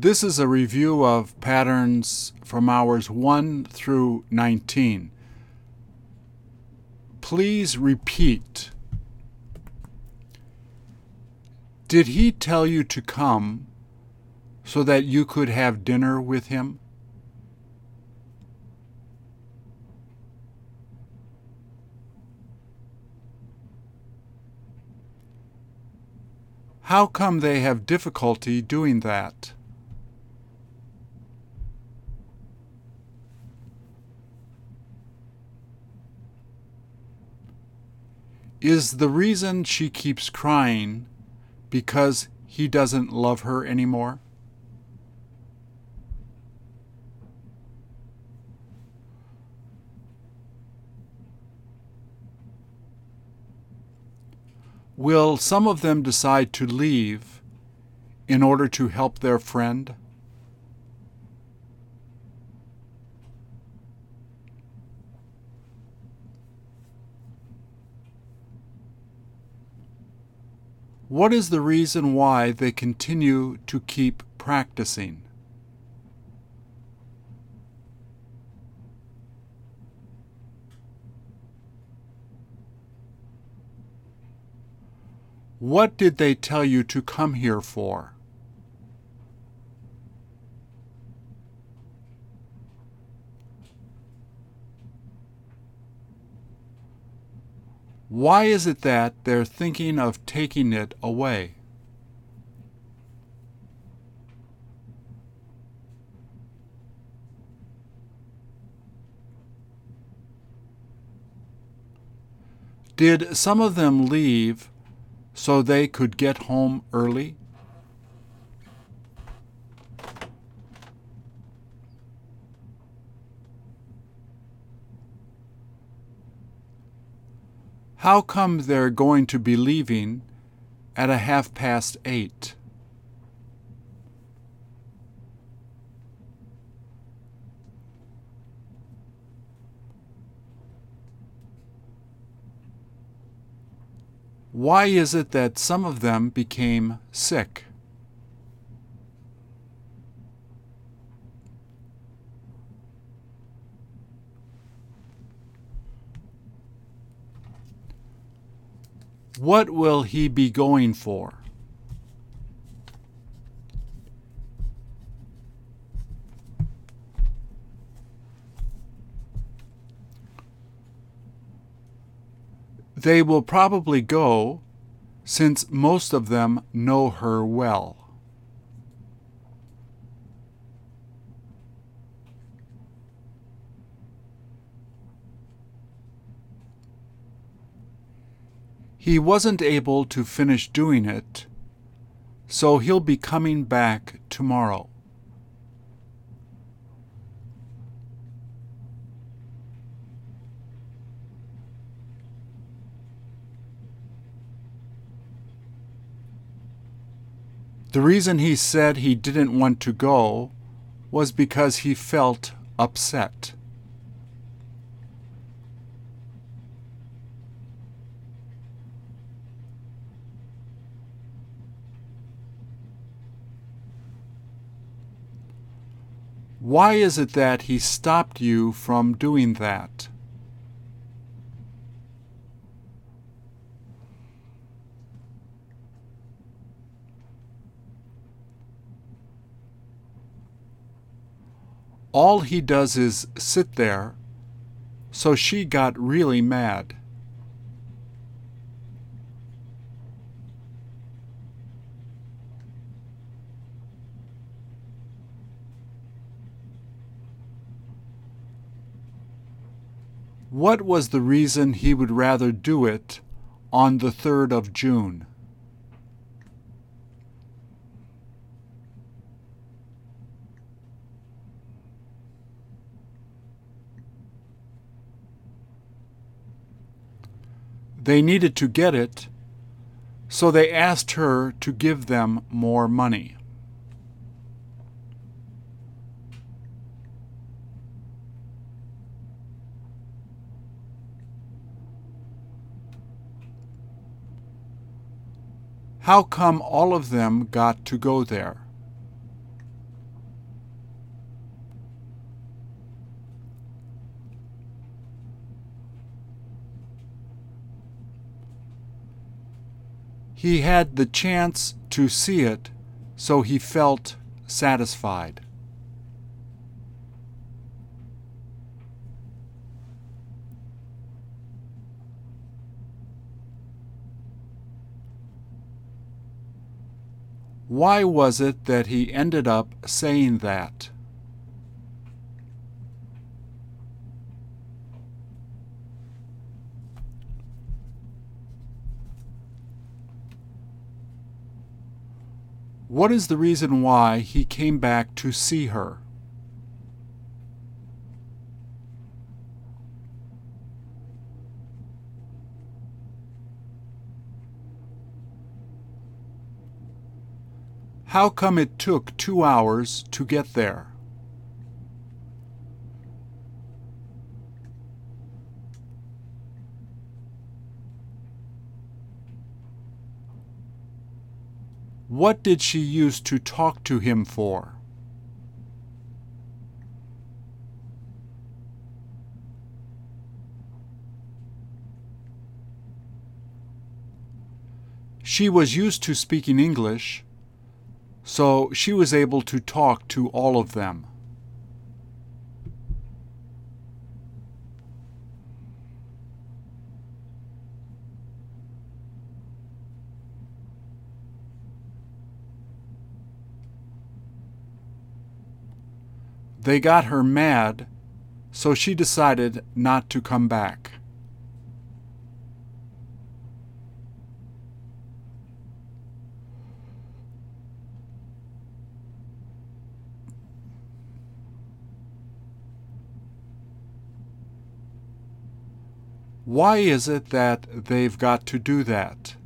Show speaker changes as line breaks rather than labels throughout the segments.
This is a review of patterns from hours 1 through 19. Please repeat. Did he tell you to come so that you could have dinner with him? How come they have difficulty doing that? Is the reason she keeps crying because he doesn't love her anymore? Will some of them decide to leave in order to help their friend? What is the reason why they continue to keep practicing? What did they tell you to come here for? Why is it that they're thinking of taking it away? Did some of them leave so they could get home early? How come they're going to be leaving at a half past eight? Why is it that some of them became sick? What will he be going for? They will probably go, since most of them know her well. He wasn't able to finish doing it, so he'll be coming back tomorrow. The reason he said he didn't want to go was because he felt upset. Why is it that he stopped you from doing that? All he does is sit there, so she got really mad. What was the reason he would rather do it on the 3rd of June? They needed to get it, so they asked her to give them more money. How come all of them got to go there? He had the chance to see it, so he felt satisfied. Why was it that he ended up saying that? What is the reason why he came back to see her? How come it took two hours to get there? What did she use to talk to him for? She was used to speaking English, so she was able to talk to all of them. They got her mad, so she decided not to come back. Why is it that they've got to do that?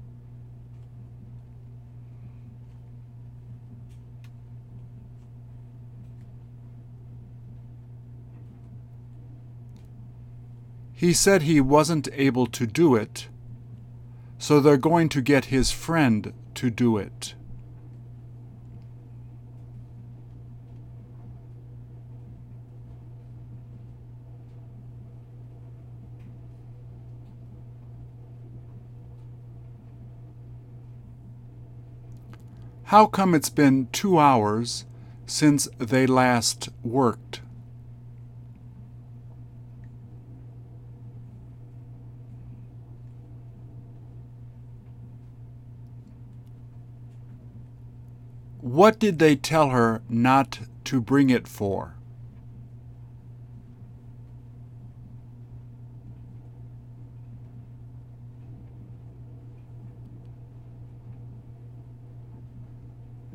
He said he wasn't able to do it, so they're going to get his friend to do it. How come it's been two hours since they last worked? What did they tell her not to bring it for?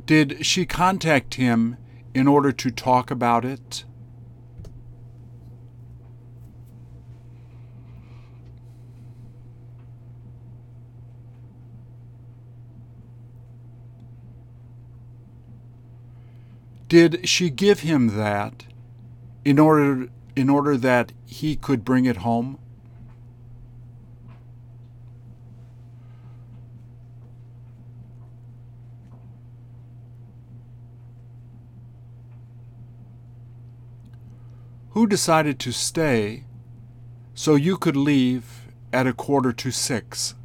Did she contact him in order to talk about it? Did she give him that in order in order that he could bring it home? Who decided to stay so you could leave at a quarter to six?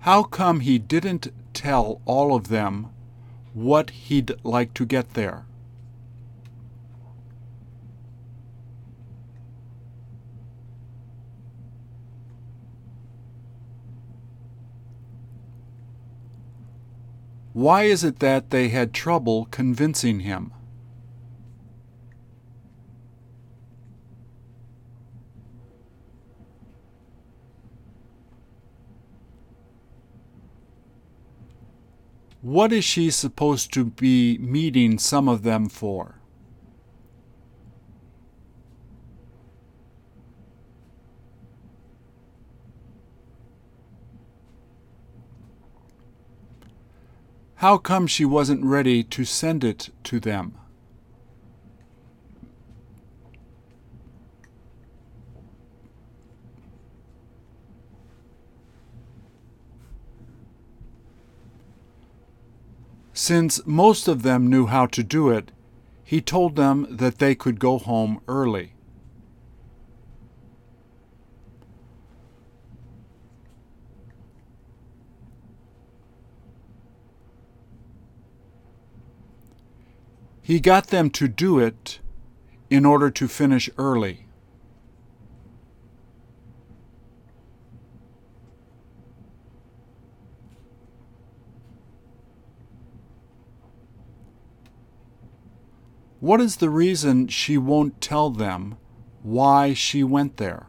How come he didn't tell all of them what he'd like to get there? Why is it that they had trouble convincing him? What is she supposed to be meeting some of them for? How come she wasn't ready to send it to them? Since most of them knew how to do it, he told them that they could go home early. He got them to do it in order to finish early. What is the reason she won't tell them why she went there?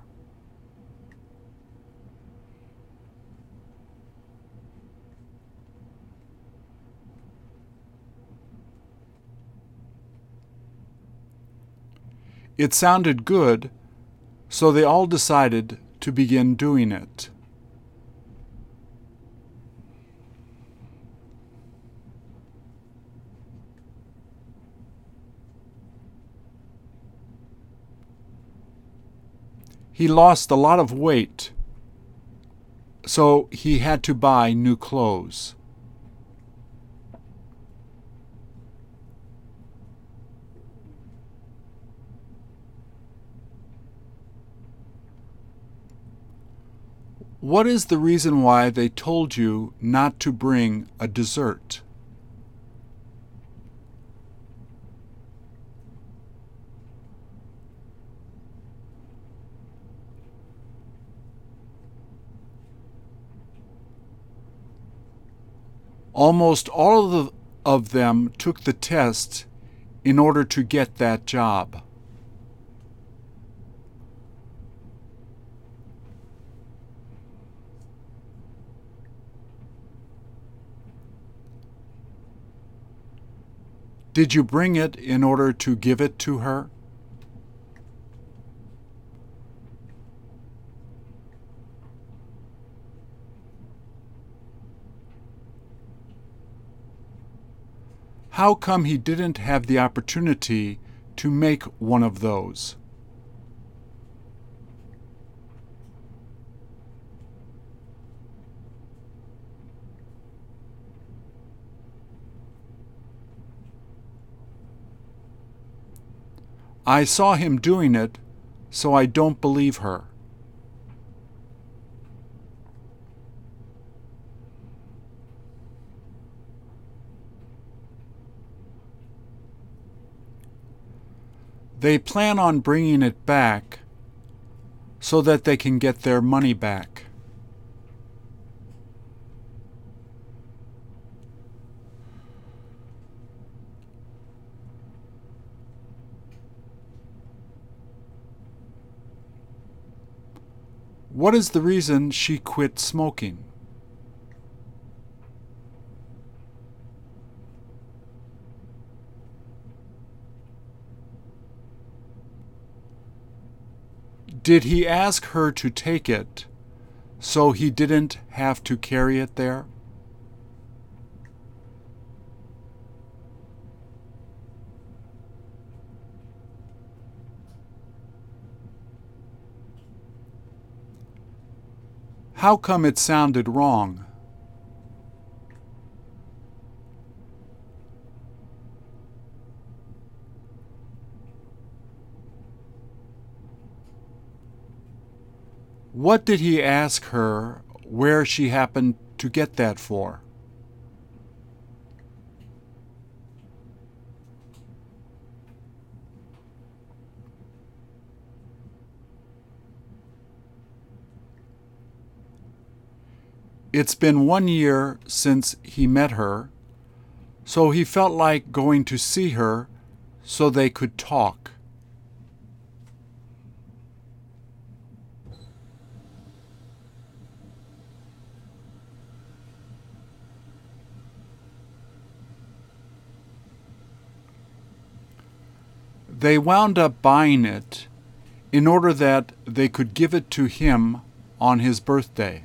It sounded good, so they all decided to begin doing it. He lost a lot of weight, so he had to buy new clothes. What is the reason why they told you not to bring a dessert? Almost all of, the, of them took the test in order to get that job. Did you bring it in order to give it to her? How come he didn't have the opportunity to make one of those? I saw him doing it, so I don't believe her. They plan on bringing it back so that they can get their money back. What is the reason she quit smoking? Did he ask her to take it so he didn't have to carry it there? How come it sounded wrong? What did he ask her where she happened to get that for? It's been one year since he met her, so he felt like going to see her so they could talk. They wound up buying it in order that they could give it to him on his birthday.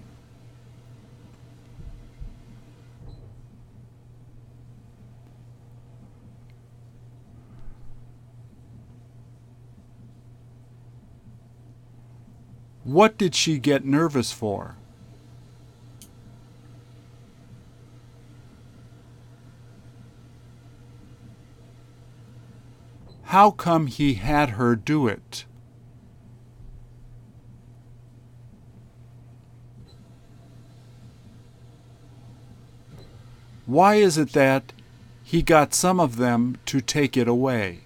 What did she get nervous for? How come he had her do it? Why is it that he got some of them to take it away?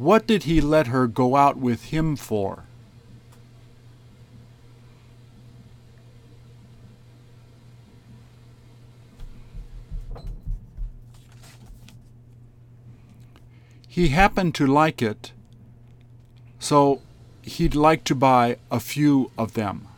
What did he let her go out with him for? He happened to like it, so he'd like to buy a few of them.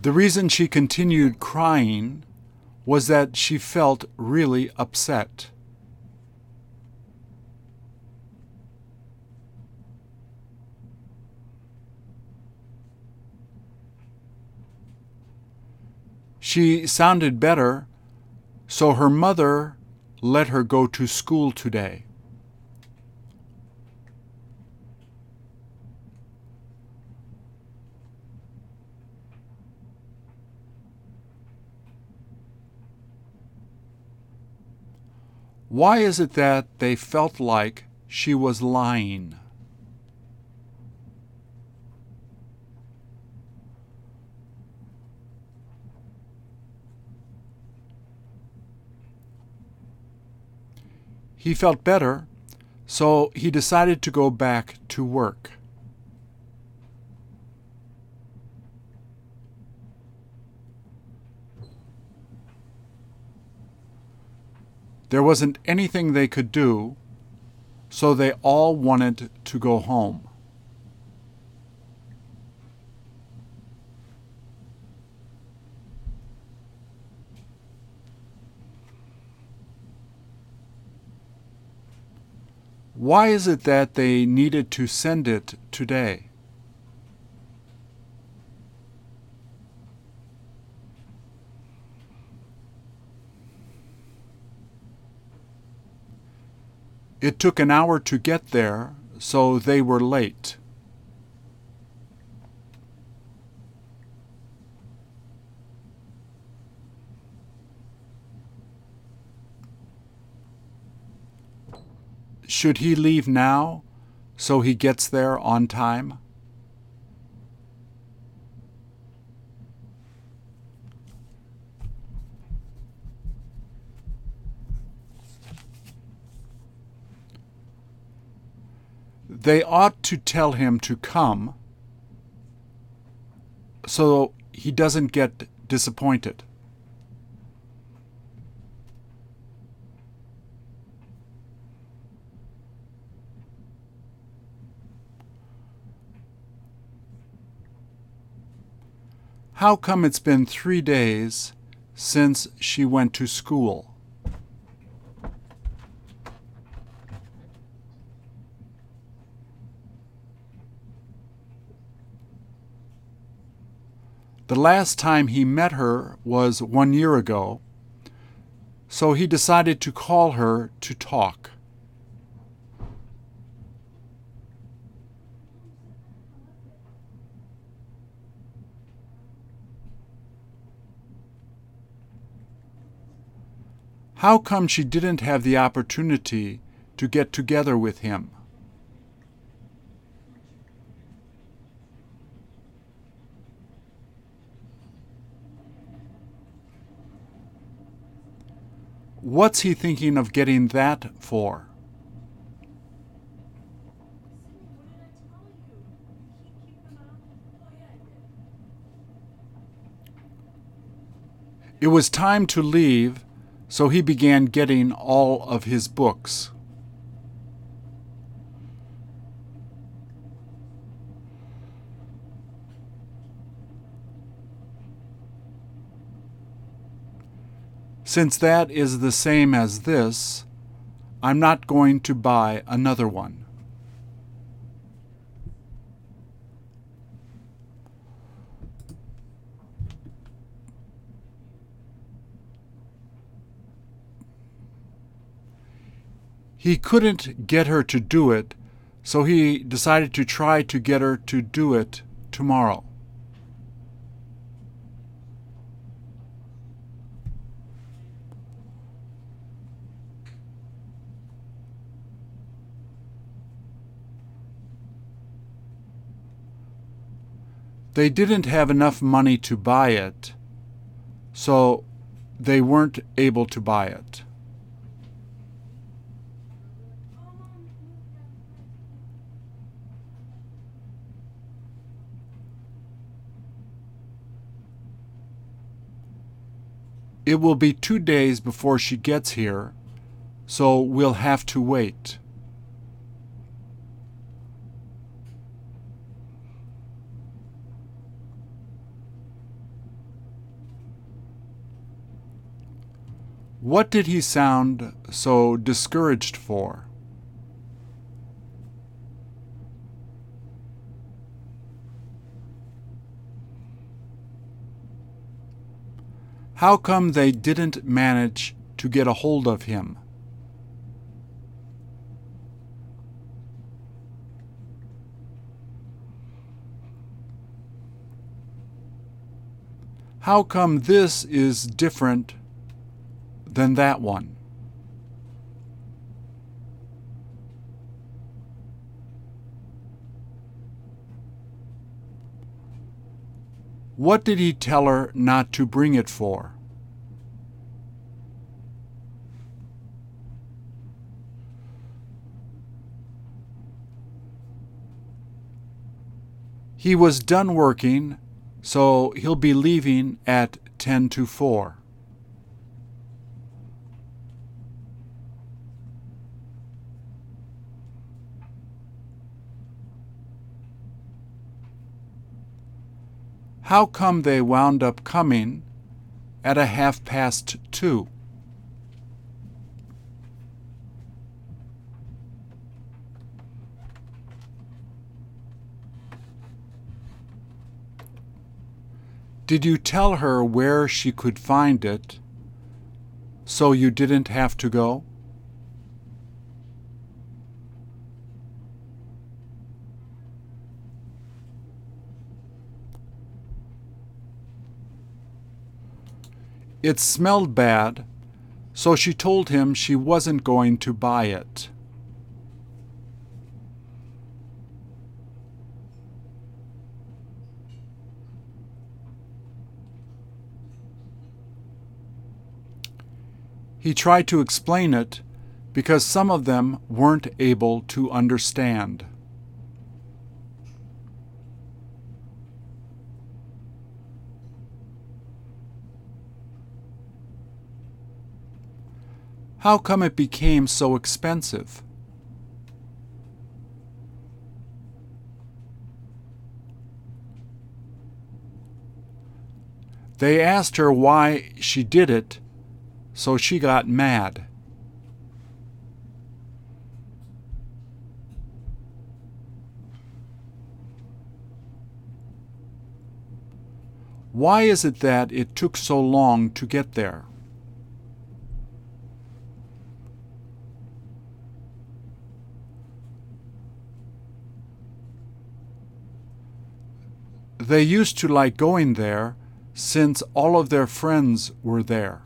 The reason she continued crying was that she felt really upset. She sounded better, so her mother let her go to school today. Why is it that they felt like she was lying? He felt better, so he decided to go back to work. There wasn't anything they could do, so they all wanted to go home. Why is it that they needed to send it today? It took an hour to get there, so they were late. Should he leave now so he gets there on time? They ought to tell him to come so he doesn't get disappointed. How come it's been three days since she went to school? The last time he met her was one year ago, so he decided to call her to talk. How come she didn't have the opportunity to get together with him? What's he thinking of getting that for? It was time to leave so he began getting all of his books. Since that is the same as this, I'm not going to buy another one. He couldn't get her to do it, so he decided to try to get her to do it tomorrow. They didn't have enough money to buy it, so they weren't able to buy it. It will be two days before she gets here, so we'll have to wait. What did he sound so discouraged for? How come they didn't manage to get a hold of him? How come this is different than that one? What did he tell her not to bring it for? He was done working, so he'll be leaving at 10 to 4. How come they wound up coming at a half past two? Did you tell her where she could find it so you didn't have to go? It smelled bad, so she told him she wasn't going to buy it. He tried to explain it because some of them weren't able to understand. How come it became so expensive? They asked her why she did it, so she got mad. Why is it that it took so long to get there? They used to like going there since all of their friends were there.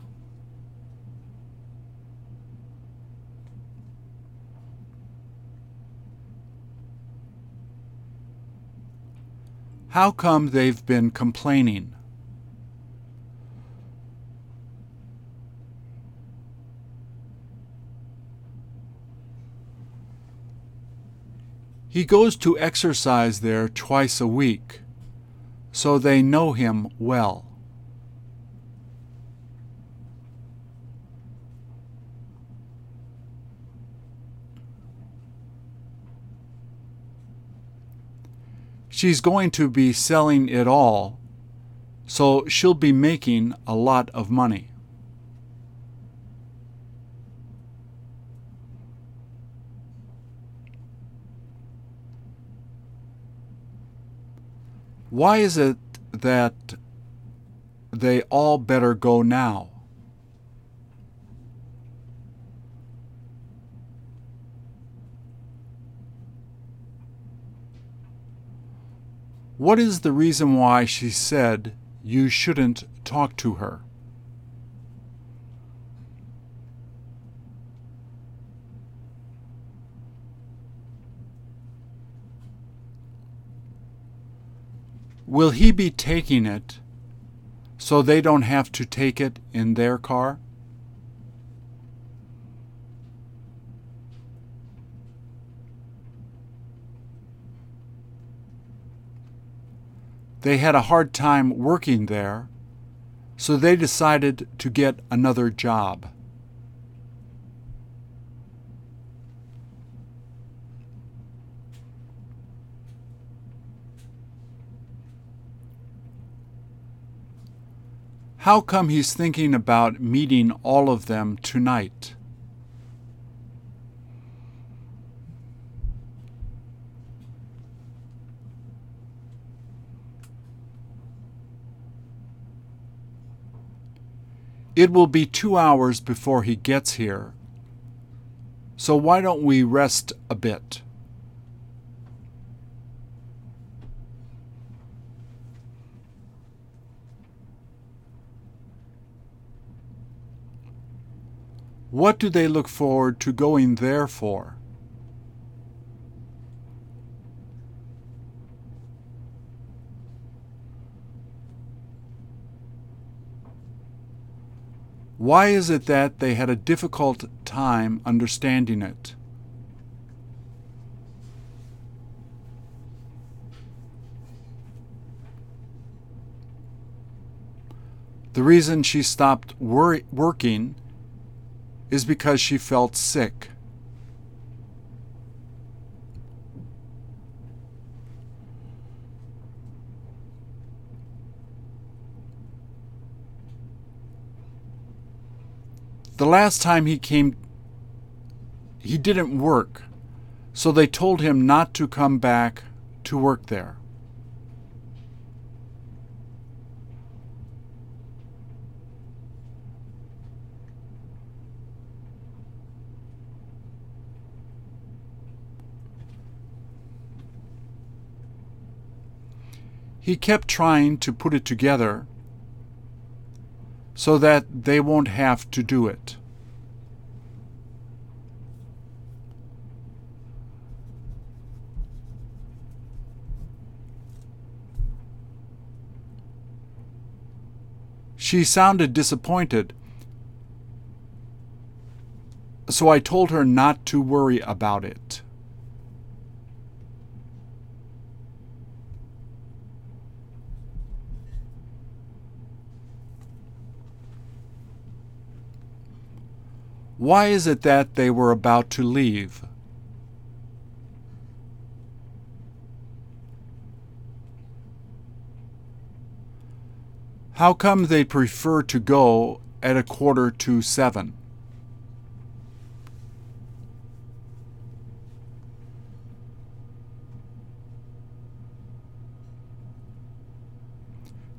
How come they've been complaining? He goes to exercise there twice a week so they know him well. She's going to be selling it all, so she'll be making a lot of money. Why is it that they all better go now? What is the reason why she said you shouldn't talk to her? Will he be taking it so they don't have to take it in their car? They had a hard time working there, so they decided to get another job. How come he's thinking about meeting all of them tonight? It will be two hours before he gets here, so why don't we rest a bit? What do they look forward to going there for? Why is it that they had a difficult time understanding it? The reason she stopped wor- working is because she felt sick. The last time he came, he didn't work, so they told him not to come back to work there. He kept trying to put it together so that they won't have to do it. She sounded disappointed, so I told her not to worry about it. Why is it that they were about to leave? How come they prefer to go at a quarter to seven?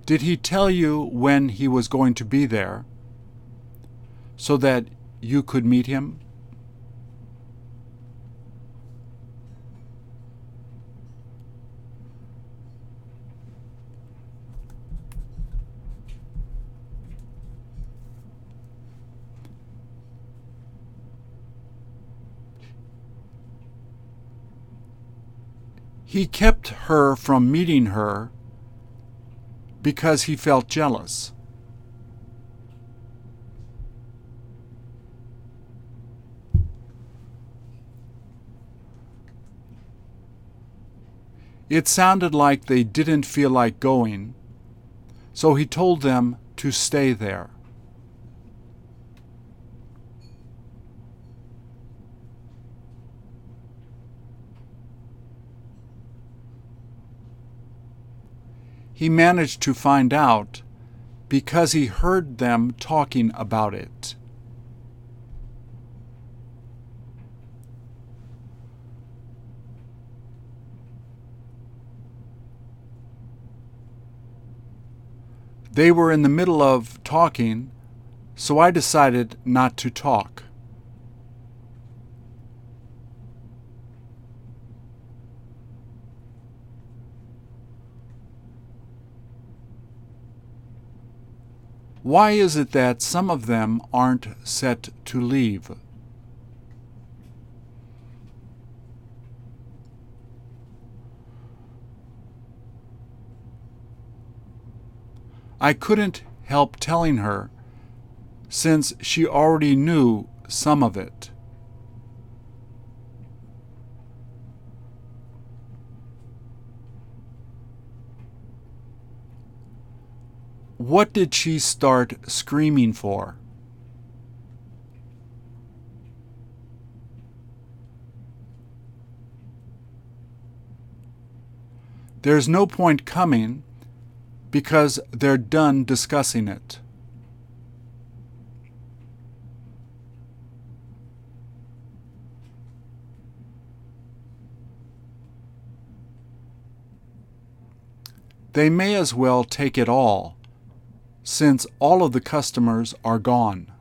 Did he tell you when he was going to be there so that you could meet him? He kept her from meeting her because he felt jealous. It sounded like they didn't feel like going, so he told them to stay there. He managed to find out because he heard them talking about it. They were in the middle of talking, so I decided not to talk. Why is it that some of them aren't set to leave? I couldn't help telling her, since she already knew some of it. What did she start screaming for? There's no point coming because they're done discussing it. They may as well take it all, since all of the customers are gone.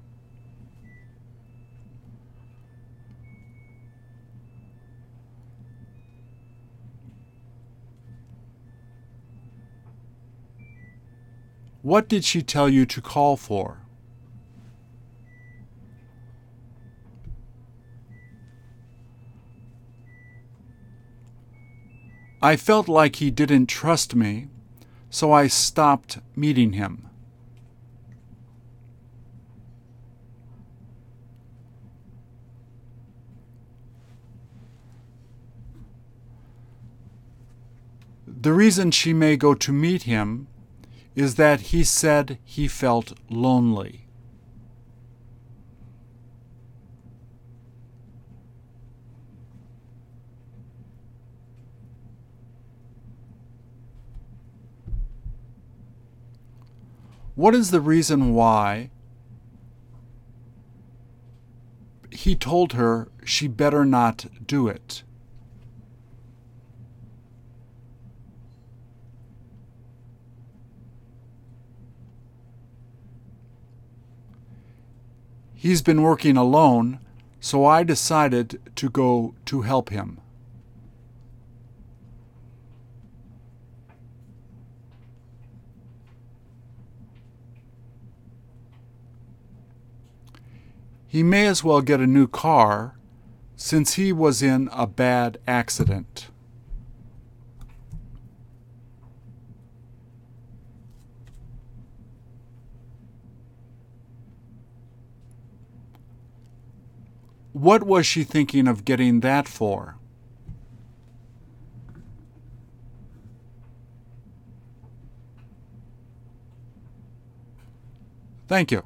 What did she tell you to call for? I felt like he didn't trust me, so I stopped meeting him. The reason she may go to meet him is that he said he felt lonely. What is the reason why he told her she better not do it? He's been working alone, so I decided to go to help him. He may as well get a new car since he was in a bad accident. What was she thinking of getting that for? Thank you.